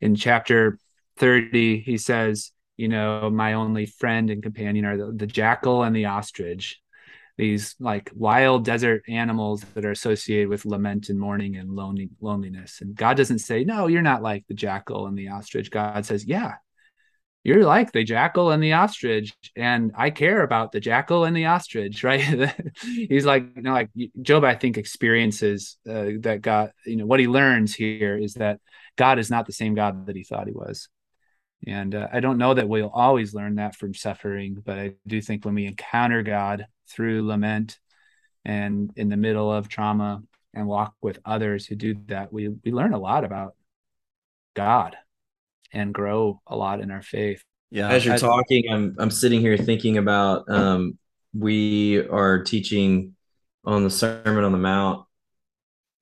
in chapter 30. He says, "You know, my only friend and companion are the, the jackal and the ostrich." These like wild desert animals that are associated with lament and mourning and lonely, loneliness. And God doesn't say, No, you're not like the jackal and the ostrich. God says, Yeah, you're like the jackal and the ostrich and i care about the jackal and the ostrich right? He's like you know like job i think experiences uh, that god you know what he learns here is that god is not the same god that he thought he was. And uh, i don't know that we'll always learn that from suffering but i do think when we encounter god through lament and in the middle of trauma and walk with others who do that we we learn a lot about god and grow a lot in our faith. Yeah. As you're I, talking, I'm I'm sitting here thinking about um, we are teaching on the Sermon on the Mount,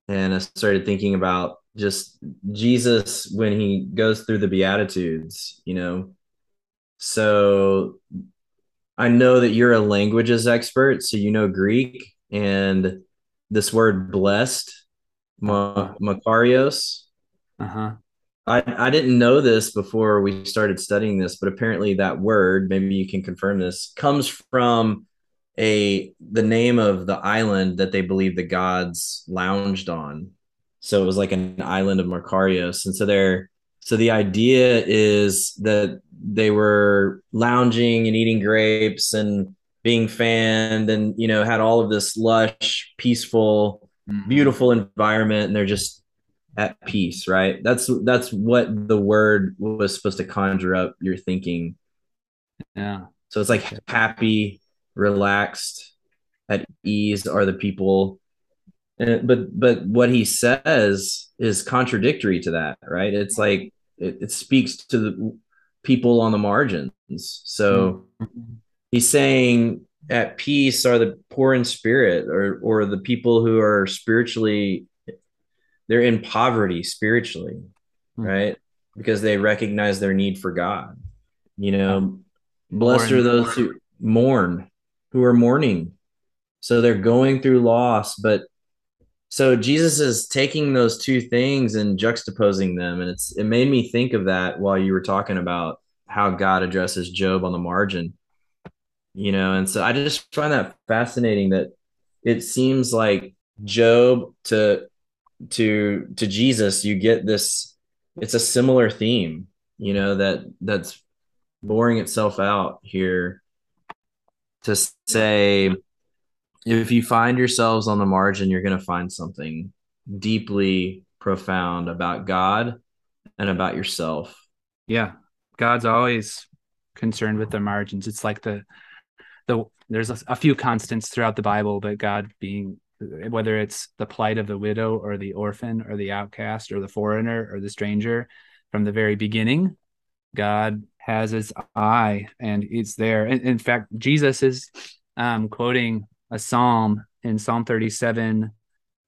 and I started thinking about just Jesus when he goes through the Beatitudes, you know. So I know that you're a languages expert, so you know Greek and this word blessed, ma- makarios. Uh-huh. I, I didn't know this before we started studying this, but apparently that word, maybe you can confirm this, comes from a the name of the island that they believe the gods lounged on. So it was like an island of Makarios. And so they're so the idea is that they were lounging and eating grapes and being fanned and you know had all of this lush, peaceful, mm-hmm. beautiful environment and they're just at peace, right? That's that's what the word was supposed to conjure up your thinking. Yeah. So it's like happy, relaxed, at ease are the people. And, but but what he says is contradictory to that, right? It's like it, it speaks to the people on the margins. So mm-hmm. he's saying at peace are the poor in spirit or or the people who are spiritually they're in poverty spiritually, mm-hmm. right? Because they recognize their need for God. You know, blessed are those who mourn, who are mourning. So they're going through loss, but so Jesus is taking those two things and juxtaposing them. And it's it made me think of that while you were talking about how God addresses Job on the margin. You know, and so I just find that fascinating that it seems like Job to to to Jesus, you get this. It's a similar theme, you know that that's boring itself out here. To say, if you find yourselves on the margin, you're going to find something deeply profound about God and about yourself. Yeah, God's always concerned with the margins. It's like the the there's a, a, few constants throughout the Bible, but God being whether it's the plight of the widow or the orphan or the outcast or the foreigner or the stranger from the very beginning god has his eye and it's there. In, in fact jesus is um, quoting a psalm in psalm 37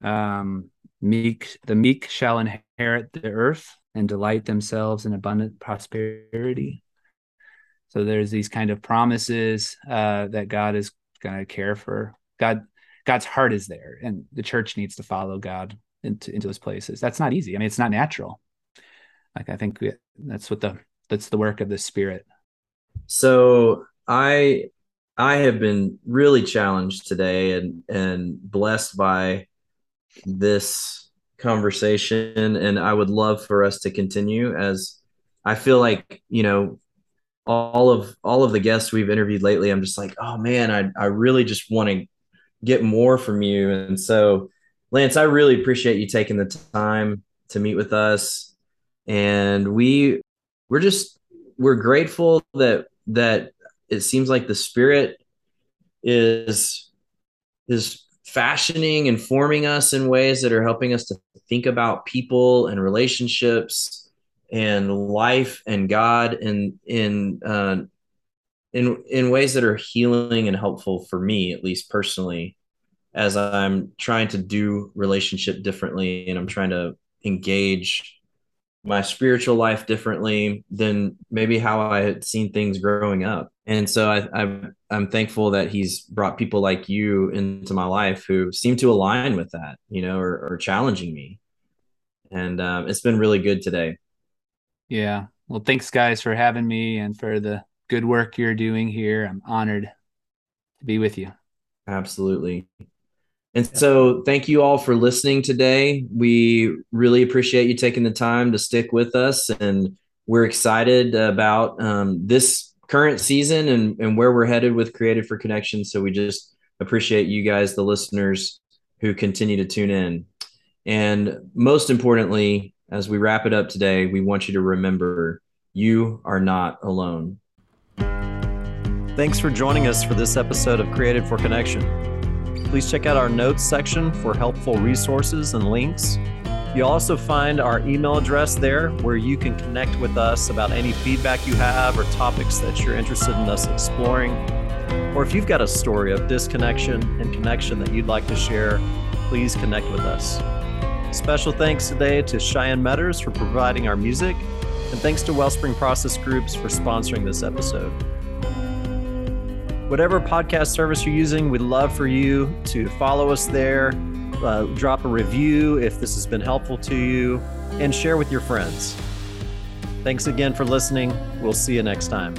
um, meek the meek shall inherit the earth and delight themselves in abundant prosperity. So there's these kind of promises uh, that god is going to care for. God God's heart is there, and the church needs to follow God into into those places. That's not easy. I mean, it's not natural. Like I think we, that's what the that's the work of the Spirit. So I I have been really challenged today and and blessed by this conversation, and I would love for us to continue as I feel like you know all of all of the guests we've interviewed lately. I'm just like, oh man, I I really just want to get more from you. And so, Lance, I really appreciate you taking the time to meet with us. And we we're just we're grateful that that it seems like the spirit is is fashioning and forming us in ways that are helping us to think about people and relationships and life and God and in uh, in in ways that are healing and helpful for me at least personally as i'm trying to do relationship differently and i'm trying to engage my spiritual life differently than maybe how I had seen things growing up. And so I, I I'm thankful that he's brought people like you into my life who seem to align with that, you know, or, or challenging me. And um, it's been really good today. Yeah. Well, thanks guys for having me and for the good work you're doing here. I'm honored to be with you. Absolutely. And so, thank you all for listening today. We really appreciate you taking the time to stick with us, and we're excited about um, this current season and, and where we're headed with Created for Connection. So, we just appreciate you guys, the listeners who continue to tune in. And most importantly, as we wrap it up today, we want you to remember you are not alone. Thanks for joining us for this episode of Created for Connection. Please check out our notes section for helpful resources and links. You'll also find our email address there where you can connect with us about any feedback you have or topics that you're interested in us exploring. Or if you've got a story of disconnection and connection that you'd like to share, please connect with us. Special thanks today to Cheyenne Metters for providing our music, and thanks to Wellspring Process Groups for sponsoring this episode. Whatever podcast service you're using, we'd love for you to follow us there, uh, drop a review if this has been helpful to you, and share with your friends. Thanks again for listening. We'll see you next time.